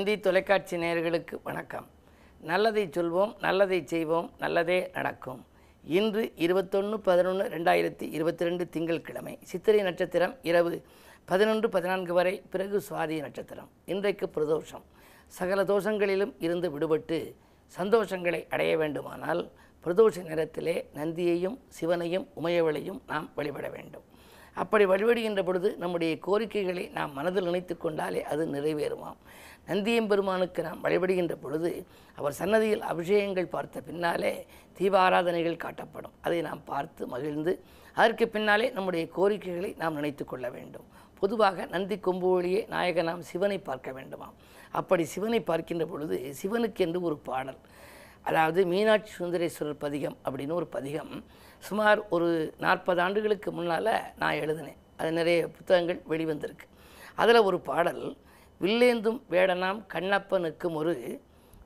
தந்தி தொலைக்காட்சி நேயர்களுக்கு வணக்கம். நல்லதை சொல்வோம் நல்லதை செய்வோம் நல்லதே நடக்கும். இன்று இருபத்தொன்று பதினொன்று ரெண்டாயிரத்தி இருபத்தி ரெண்டு திங்கட்கிழமை சித்திரை நட்சத்திரம் இரவு பதினொன்று பதினான்கு வரை பிறகு சுவாதி நட்சத்திரம். இன்றைக்கு பிரதோஷம். சகல தோஷங்களிலும் இருந்து விடுபட்டு சந்தோஷங்களை அடைய வேண்டுமானால் பிரதோஷ நேரத்திலே நந்தியையும் சிவனையும் உமையவளையும் நாம் வழிபட வேண்டும். அப்படி வழிபடுகின்ற பொழுது நம்முடைய கோரிக்கைகளை நாம் மனதில் நினைத்து கொண்டாலே அது நிறைவேறுமாம். நந்தியம்பெருமானுக்கு நாம் வழிபடுகின்ற பொழுது அவர் சன்னதியில் அபிஷேகங்கள் பார்த்த பின்னாலே தீபாராதனைகள் காட்டப்படும். அதை நாம் பார்த்து மகிழ்ந்து அதற்கு பின்னாலே நம்முடைய கோரிக்கைகளை நாம் நினைத்து கொள்ள வேண்டும். பொதுவாக நந்தி கொம்பு வழியே நாயகனாம் சிவனை பார்க்க வேண்டுமாம். அப்படி சிவனை பார்க்கின்ற பொழுது சிவனுக்கென்று ஒரு பாடல். அதாவது மீனாட்சி சுந்தரேஸ்வரர் பதிகம் அப்படின்னு ஒரு பதிகம். சுமார் ஒரு நாற்பது ஆண்டுகளுக்கு முன்னால் நான் எழுதினேன். அது நிறைய புத்தகங்கள் வெளிவந்திருக்கு. அதில் ஒரு பாடல் வில்லேந்தும் வேடனாம் கண்ணப்பனுக்கும் ஒரு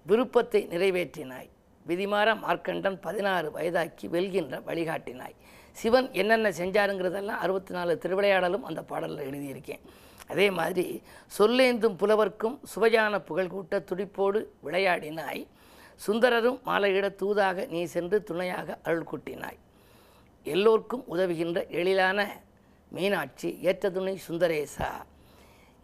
விருப்பத்தை நிறைவேற்றினாய். விதிமாற மார்க்கண்டன் பதினாறு வயதாக்கி வெல்கின்ற வழிகாட்டினாய். சிவன் என்னென்ன செஞ்சாருங்கிறதெல்லாம் அறுபத்தி நாலு திருவிளையாடலும் அந்த பாடலில் எழுதியிருக்கேன். அதே மாதிரி சொல்லேந்தும் புலவர்க்கும் சுவையான புகழ் கூட்ட துடிப்போடு விளையாடினாய். சுந்தரரும் மாலையிட தூதாக நீ சென்று துணையாக அருள் கூட்டினாய். எல்லோர்க்கும் உதவுகின்ற எழிலான மீனாட்சி ஏற்ற துணை சுந்தரேசா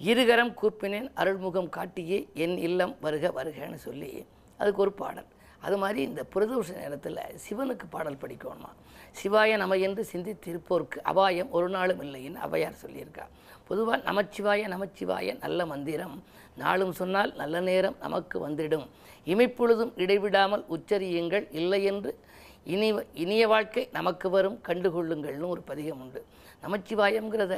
இருகரம் கூப்பினேன் அருள்முகம் காட்டியே என் இல்லம் வருக வருகன்னு சொல்லி அதுக்கு ஒரு பாடல். அது மாதிரி இந்த பிரதோஷ நேரத்தில் சிவனுக்கு பாடல் படிக்கணுமா? சிவாய நம என்று சிந்தித்திருப்போருக்கு அபாயம் ஒரு நாளும் இல்லைன்னு அவையார் சொல்லியிருக்கா. பொதுவாக நமச்சிவாய நமச்சிவாய நல்ல மந்திரம். நாளும் சொன்னால் நல்ல நேரம் நமக்கு வந்திடும். இமைப்பொழுதும் இடைவிடாமல் உச்சரியுங்கள். இல்லை என்று இனி இனிய வாழ்க்கை நமக்கு வரும் கண்டுகொள்ளுங்கள்னு ஒரு பதிகம் உண்டு நமச்சிவாயம்ங்கிறத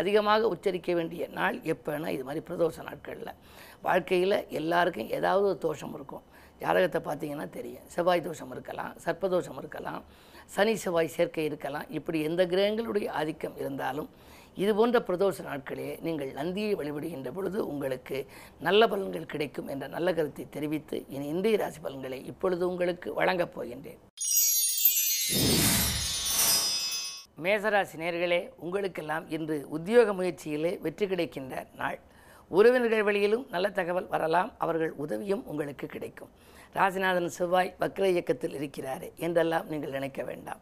அதிகமாக உச்சரிக்க வேண்டிய நாள் எப்போனா இது மாதிரி பிரதோஷ நாட்களில். வாழ்க்கையில் எல்லாருக்கும் ஏதாவது ஒரு தோஷம் இருக்கும். ஜாதகத்தை பார்த்தீங்கன்னா தெரியும். செவ்வாய் தோஷம் இருக்கலாம் சர்ப்பதோஷம் இருக்கலாம் சனி செவ்வாய் சேர்க்கை இருக்கலாம். இப்படி எந்த கிரகங்களுடைய ஆதிக்கம் இருந்தாலும் இது போன்ற பிரதோஷ நாட்களே நீங்கள் நந்தியை வழிபடுகின்ற பொழுது உங்களுக்கு நல்ல பலன்கள் கிடைக்கும் என்ற நல்ல கருத்தை தெரிவித்து இனி இந்திய ராசி பலன்களை இப்பொழுது உங்களுக்கு வழங்கப் போகின்றேன். மேசராசி நேர்களே உங்களுக்கெல்லாம் இன்று உத்தியோக முயற்சியிலே வெற்றி கிடைக்கின்ற நாள். உறவினர்கள் வழியிலும் நல்ல தகவல் வரலாம். அவர்கள் உதவியும் உங்களுக்கு கிடைக்கும். ராசிநாதன் செவ்வாய் வக்ர இயக்கத்தில் இருக்கிறாரே என்றெல்லாம் நீங்கள் நினைக்க வேண்டாம்.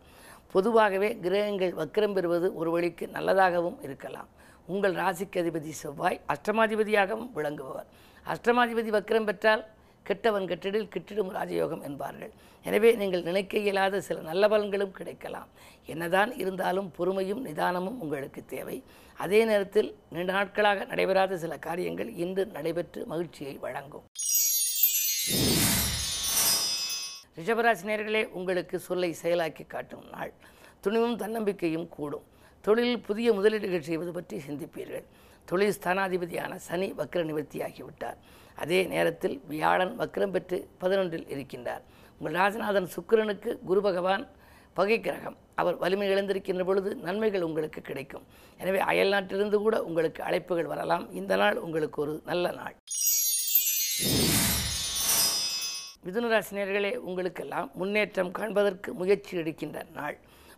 பொதுவாகவே கிரகங்கள் வக்ரம் பெறுவது ஒரு வழிக்கு நல்லதாகவும் இருக்கலாம். உங்கள் ராசிக்கு அதிபதி செவ்வாய் அஷ்டமாதிபதியாகவும் விளங்குபவர். அஷ்டமாதிபதி வக்ரம் பெற்றால் கெட்டவன் கெட்டிடில் கிட்டிடும் ராஜயோகம் என்பார்கள். எனவே நீங்கள் நினைக்க இயலாத சில நல்ல பலன்களும் கிடைக்கலாம். என்னதான் இருந்தாலும் பொறுமையும் நிதானமும் உங்களுக்கு தேவை. அதே நேரத்தில் நீண்ட நாட்களாக நடைபெறாத சில காரியங்கள் இன்று நடைபெற்று மகிழ்ச்சியை வழங்கும். ரிஷபராசினியர்களே உங்களுக்கு சொல்லை செயலாக்கி காட்டும் நாள். துணிவும் தன்னம்பிக்கையும் கூடும். தொழிலில் புதிய முதலீடுகள் செய்வது பற்றி சிந்திப்பீர்கள். தொழில் ஸ்தானாதிபதியான சனி வக்ர நிவர்த்தியாகிவிட்டார். அதே நேரத்தில் வியாழன் வக்ரம் பெற்று பதினொன்றில் இருக்கின்றார். உங்கள் ராஜநாதன் சுக்கிரனுக்கு குரு பகவான் பகை கிரகம். அவர் வலிமை இழந்திருக்கின்ற பொழுது நன்மைகள் உங்களுக்கு கிடைக்கும். எனவே அயல் நாட்டிலிருந்து கூட உங்களுக்கு அழைப்புகள் வரலாம். இந்த நாள் உங்களுக்கு ஒரு நல்ல நாள். மிதுனராசினியர்களே உங்களுக்கெல்லாம் முன்னேற்றம் காண்பதற்கு முயற்சி எடுக்கின்ற நாள்.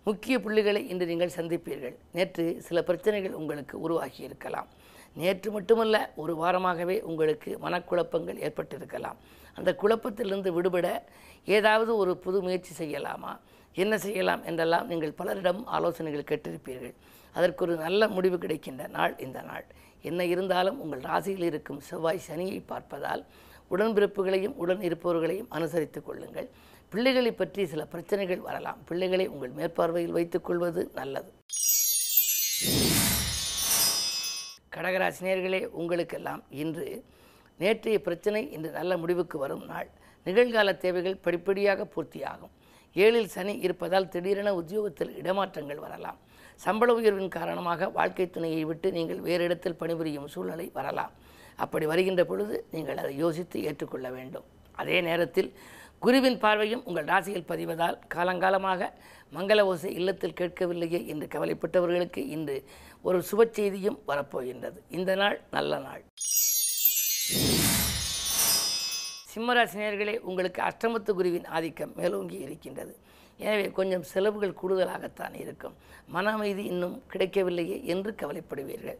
முக்கிய புள்ளிகளை இன்று நீங்கள் சந்திப்பீர்கள். நேற்று சில பிரச்சனைகள் உங்களுக்கு உருவாகி இருக்கலாம். நேற்று மட்டுமல்ல ஒரு வாரமாகவே உங்களுக்கு மனக்குழப்பங்கள் ஏற்பட்டிருக்கலாம். அந்த குழப்பத்திலிருந்து விடுபட ஏதாவது ஒரு புது முயற்சி செய்யலாமா? என்ன செய்யலாம் என்றெல்லாம் நீங்கள் பலரிடம் ஆலோசனைகள் கேட்டிருப்பீர்கள். அதற்கு ஒரு நல்ல முடிவு கிடைக்கின்ற நாள் இந்த நாள். என்ன இருந்தாலும் உங்கள் ராசியில் இருக்கும் செவ்வாய் சனியை பார்ப்பதால் உடன்பிறப்புகளையும் உடன் இருப்பவர்களையும் அனுசரித்து கொள்ளுங்கள். பிள்ளைகளை பற்றி சில பிரச்சனைகள் வரலாம். பிள்ளைகளை உங்கள் மேற்பார்வையில் வைத்துக்கொள்வது நல்லது. கடகராசினியர்களே உங்களுக்கெல்லாம் இன்று நேற்றைய பிரச்சனை இன்று நல்ல முடிவுக்கு வரும் நாள். நிகழ்கால தேவைகள் படிப்படியாக பூர்த்தியாகும். ஏழில் சனி இருப்பதால் திடீரென உத்தியோகத்தில் இடமாற்றங்கள் வரலாம். சம்பள உயர்வின் காரணமாக வாழ்க்கை துணையை விட்டு நீங்கள் வேறு இடத்தில் பணிபுரியும் சூழ்நிலை வரலாம். அப்படி வருகின்ற பொழுது நீங்கள் அதை யோசித்து ஏற்றுக்கொள்ள வேண்டும். அதே நேரத்தில் குருவின் பார்வையும் உங்கள் ராசியில் பதிவதால் காலங்காலமாக மங்கள ஓசை இல்லத்தில் கேட்கவில்லையே என்று கவலைப்பட்டவர்களுக்கு இன்று ஒரு சுப செய்தியும் வரப்போகின்றது. இந்த நாள் நல்ல நாள். சிம்மராசினியர்களே உங்களுக்கு அஷ்டமத்து குருவின் ஆதிக்கம் மேலோங்கி இருக்கின்றது. எனவே கொஞ்சம் செலவுகள் கூடுதலாகத்தான் இருக்கும். மன அமைதி இன்னும் கிடைக்கவில்லையே என்று கவலைப்படுவீர்கள்.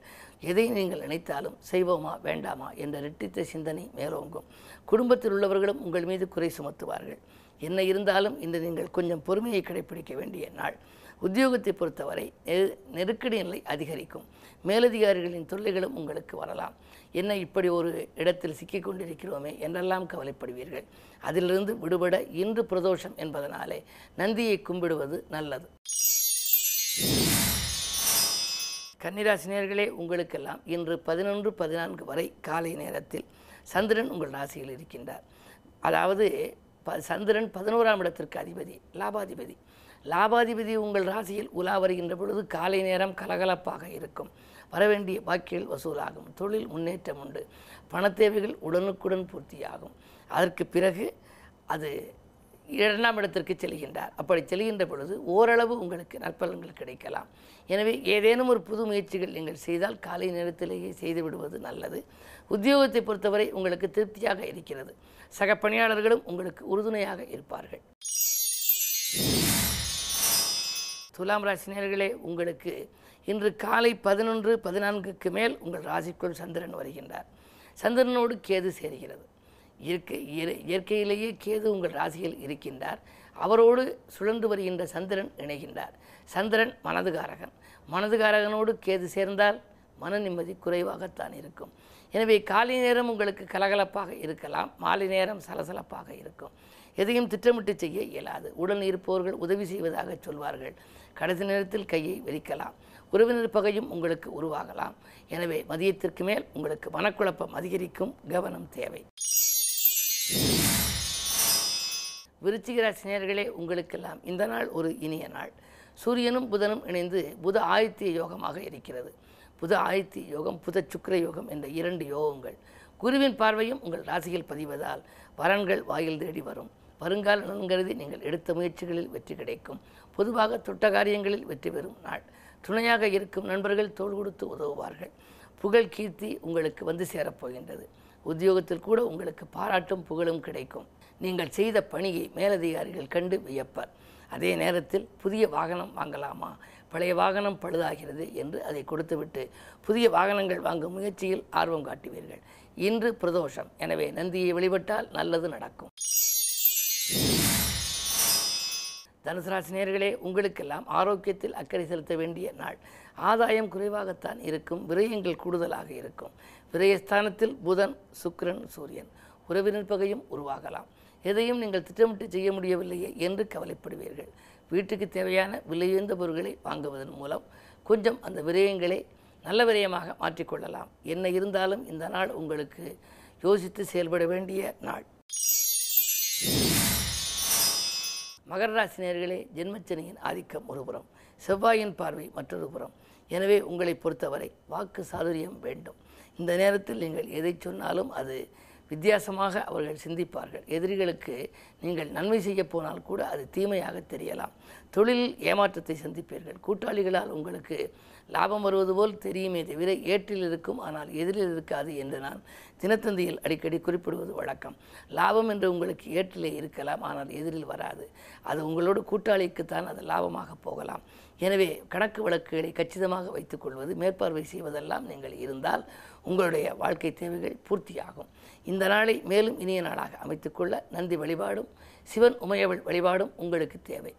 எதை நீங்கள் நினைத்தாலும் செய்வோமா வேண்டாமா என்ற ரெட்டித்த சிந்தனை மேலோங்கும். குடும்பத்தில் உள்ளவர்களும் உங்கள் மீது குறை சுமத்துவார்கள். என்ன இருந்தாலும் இன்று நீங்கள் கொஞ்சம் பொறுமையை கடைபிடிக்க வேண்டிய நாள். உத்தியோகத்தை பொறுத்தவரை நெருக்கடி நிலை அதிகரிக்கும். மேலதிகாரிகளின் தொல்லைகளும் உங்களுக்கு வரலாம். என்ன இப்படி ஒரு இடத்தில் சிக்கிக் கொண்டிருக்கிறோமே என்றெல்லாம் கவலைப்படுவீர்கள். அதிலிருந்து விடுபட இன்று பிரதோஷம் என்பதனாலே நந்தியை கும்பிடுவது நல்லது. கன்னிராசினியர்களே உங்களுக்கெல்லாம் இன்று பதினொன்று பதினான்கு வரை காலை நேரத்தில் சந்திரன் உங்கள் ராசியில் இருக்கின்றார். அதாவது ப சந்திரன் பதினோராம் இடத்திற்கு அதிபதி லாபாதிபதி. லாபாதிபதி உங்கள் ராசியில் உலா வருகின்ற பொழுது காலை நேரம் கலகலப்பாக இருக்கும். வரவேண்டிய பாக்கிகள் வசூலாகும். தொழில் முன்னேற்றம் உண்டு. பணத்தேவைகள் உடனுக்குடன் பூர்த்தியாகும். அதற்கு பிறகு அது இரண்டாம் இடத்திற்கு செல்கின்றார். அப்படி செல்கின்ற பொழுது ஓரளவு உங்களுக்கு நற்பலன்கள் கிடைக்கலாம். எனவே ஏதேனும் ஒரு புது முயற்சிகள் நீங்கள் செய்தால் காலை நேரத்திலேயே செய்து விடுவது நல்லது. உத்தியோகத்தை பொறுத்தவரை உங்களுக்கு திருப்தியாக இருக்கிறது. சக பணியாளர்களும் உங்களுக்கு உறுதுணையாக இருப்பார்கள். துலாம் ராசினியர்களே உங்களுக்கு இன்று காலை பதினொன்று பதினான்குக்கு மேல் உங்கள் ராசிக்குள் சந்திரன் வருகின்றார். சந்திரனோடு கேது சேர்கிறது. இயற்கை இயற்கையிலேயே கேது உங்கள் ராசியில் இருக்கின்றார். அவரோடு சுழன்று வருகின்ற சந்திரன் இணைகின்றார். சந்திரன் மனதுகாரகன். மனதுகாரகனோடு கேது சேர்ந்தால் மன நிம்மதி குறைவாகத்தான் இருக்கும். எனவே காலை நேரம் உங்களுக்கு கலகலப்பாக இருக்கலாம். மாலை நேரம் சலசலப்பாக இருக்கும். எதையும் திட்டமிட்டு செய்ய இயலாது. உடன் இருப்பவர்கள் உதவி செய்வதாக சொல்வார்கள். கடைசி நேரத்தில் கையை விரிக்கலாம். உறவினர் பகையும் உங்களுக்கு உருவாகலாம். எனவே மதியத்திற்கு மேல் உங்களுக்கு மனக்குழப்பம் அதிகரிக்கும் கவனம் தேவை. விருச்சிக ராசினியர்களே உங்களுக்கெல்லாம் இந்த நாள் ஒரு இனிய நாள். சூரியனும் புதனும் இணைந்து புத ஆதித்ய யோகமாக இருக்கிறது. புத ஆதித்ய யோகம் புத சுக்கர யோகம் என்ற இரண்டு யோகங்கள். குருவின் பார்வையும் உங்கள் ராசியில் பதிவதால் வரன்கள் வாயில் தேடி வரும். வருங்கால நலன்கருதி நீங்கள் எடுத்த முயற்சிகளில் வெற்றி கிடைக்கும். பொதுவாக தொட்ட காரியங்களில் வெற்றி பெறும் நாள். துணையாக இருக்கும் நண்பர்கள் தோள் கொடுத்து உதவுவார்கள். புகழ் கீர்த்தி உங்களுக்கு வந்து சேரப்போகின்றது உத்தியோகத்தில் கூட உங்களுக்கு பாராட்டும் புகழும் கிடைக்கும். நீங்கள் செய்த பணியை மேலதிகாரிகள் கண்டு வியப்பர். அதே நேரத்தில் புதிய வாகனம் வாங்கலாமா? பழைய வாகனம் பழுதாகிறது என்று அதை கொடுத்துவிட்டு புதிய வாகனங்கள் வாங்கும் முயற்சியில் ஆர்வம் காட்டுவீர்கள். இன்று பிரதோஷம். எனவே நந்தியை வழிபட்டால் நல்லது நடக்கும். தனுசு ராசினியர்களே உங்களுக்கெல்லாம் ஆரோக்கியத்தில் அக்கறை செலுத்த வேண்டிய நாள். ஆதாயம் குறைவாகத்தான் இருக்கும் விரயங்கள் கூடுதலாக இருக்கும். விரயஸ்தானத்தில் புதன் சுக்கிரன் சூரியன். உறவினர் பகையும் உருவாகலாம். எதையும் நீங்கள் திட்டமிட்டு செய்ய முடியவில்லையே என்று கவலைப்படுவீர்கள். வீட்டுக்கு தேவையான விலையுயர்ந்த பொருட்களை வாங்குவதன் மூலம் கொஞ்சம் அந்த விரயங்களை நல்ல விரயமாக மாற்றிக்கொள்ளலாம். என்ன இருந்தாலும் இந்த நாள் உங்களுக்கு யோசித்து செயல்பட வேண்டிய நாள். மகர ராசினியர்களே ஜென்மச்சனியின் ஆதிக்கம் ஒருபுறம் செவ்வாயின் பார்வை மற்றொரு புறம். எனவே உங்களை பொறுத்தவரை வாக்கு சாதுரியம் வேண்டும். இந்த நேரத்தில் நீங்கள் எதை சொன்னாலும் அது வித்தியாசமாக அவர்கள் சிந்திப்பார்கள். எதிரிகளுக்கு நீங்கள் நன்மை செய்ய போனால் கூட அது தீமையாக தெரியலாம். தொழிலில் ஏமாற்றத்தை சந்திப்பீர்கள். கூட்டாளிகளால் உங்களுக்கு லாபம் வருவது போல் தெரியுமே தவிர ஏற்றில் இருக்கும் ஆனால் எதிரில் இருக்காது என்று நான் தினத்தந்தியில் அடிக்கடி குறிப்பிடுவது வழக்கம். லாபம் என்று உங்களுக்கு ஏற்றிலே இருக்கலாம் ஆனால் எதிரில் வராது. அது உங்களோட கூட்டாளிக்குத்தான் அது லாபமாக போகலாம். எனவே கணக்கு வழக்குகளை கச்சிதமாக வைத்துக்கொள்வது மேற்பார்வை செய்வதெல்லாம் நீங்கள் இருந்தால் உங்களுடைய வாழ்க்கை தேவைகள் பூர்த்தியாகும். இந்த நாளை மேலும் இனிய நாளாக அமைத்துக்கொள்ள நந்தி வழிபாடும் சிவன் உமையவள் வழிபாடும் உங்களுக்கு தேவை.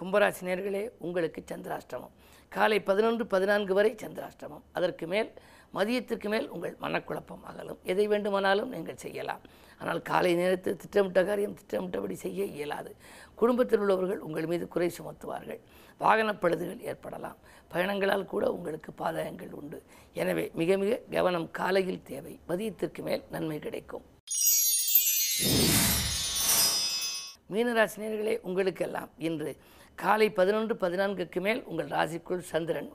கும்பராசினியர்களே உங்களுக்கு சந்திராஷ்டமம். காலை பதினொன்று பதினான்கு வரை சந்திராஷ்டமம். அதற்கு மேல் மதியத்திற்கு மேல் உங்கள் மனக்குழப்பம் அகலும். எதை வேண்டுமானாலும் நீங்கள் செய்யலாம். ஆனால் காலை நேரத்தில் திட்டமிட்ட காரியம் திட்டமிட்டபடி செய்ய இயலாது. குடும்பத்தில் உள்ளவர்கள் உங்கள் மீது குறை சுமத்துவார்கள். வாகனப் பழுதுகள் ஏற்படலாம். பயணங்களால் கூட உங்களுக்கு பாதகங்கள் உண்டு. எனவே மிக மிக கவனம் காலையில் தேவை. மதியத்திற்கு மேல் நன்மை கிடைக்கும். மீனராசினியர்களே உங்களுக்கெல்லாம் இன்று காலை பதினொன்று பதினான்குக்கு மேல் உங்கள் ராசிக்குள் சந்திரன்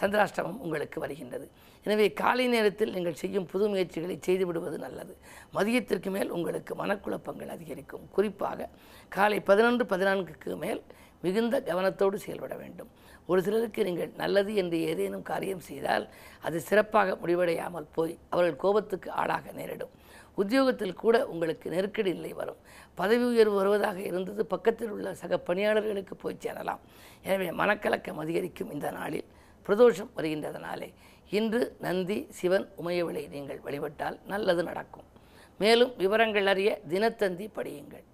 சந்திராஷ்டமம் உங்களுக்கு வருகின்றது. எனவே காலை நேரத்தில் நீங்கள் செய்யும் புது முயற்சிகளை செய்துவிடுவது நல்லது. மதியத்திற்கு மேல் உங்களுக்கு மனக்குழப்பங்கள் அதிகரிக்கும். குறிப்பாக காலை பதினொன்று பதினான்குக்கு மேல் மிகுந்த கவனத்தோடு செயல்பட வேண்டும். ஒரு சிலருக்கு நீங்கள் நல்லது என்று ஏதேனும் காரியம் செய்தால் அது சிறப்பாக முடிவடையாமல் போய் அவர்கள் கோபத்துக்கு ஆளாக நேரிடும். உத்தியோகத்தில் கூட உங்களுக்கு நெருக்கடி நிலை வரும். பதவி உயர்வு வருவதாக இருந்தது. பக்கத்தில் உள்ள சக பணியாளர்களுக்கு போய் சேரலாம். எனவே மனக்கலக்கம் அதிகரிக்கும் இந்த நாளில். பிரதோஷம் வருகின்றதனாலே இன்று நந்தி சிவன் உமையவளை நீங்கள் வழிபட்டால் நல்லது நடக்கும். மேலும் விவரங்கள் அறிய தினத்தந்தி படியுங்கள்.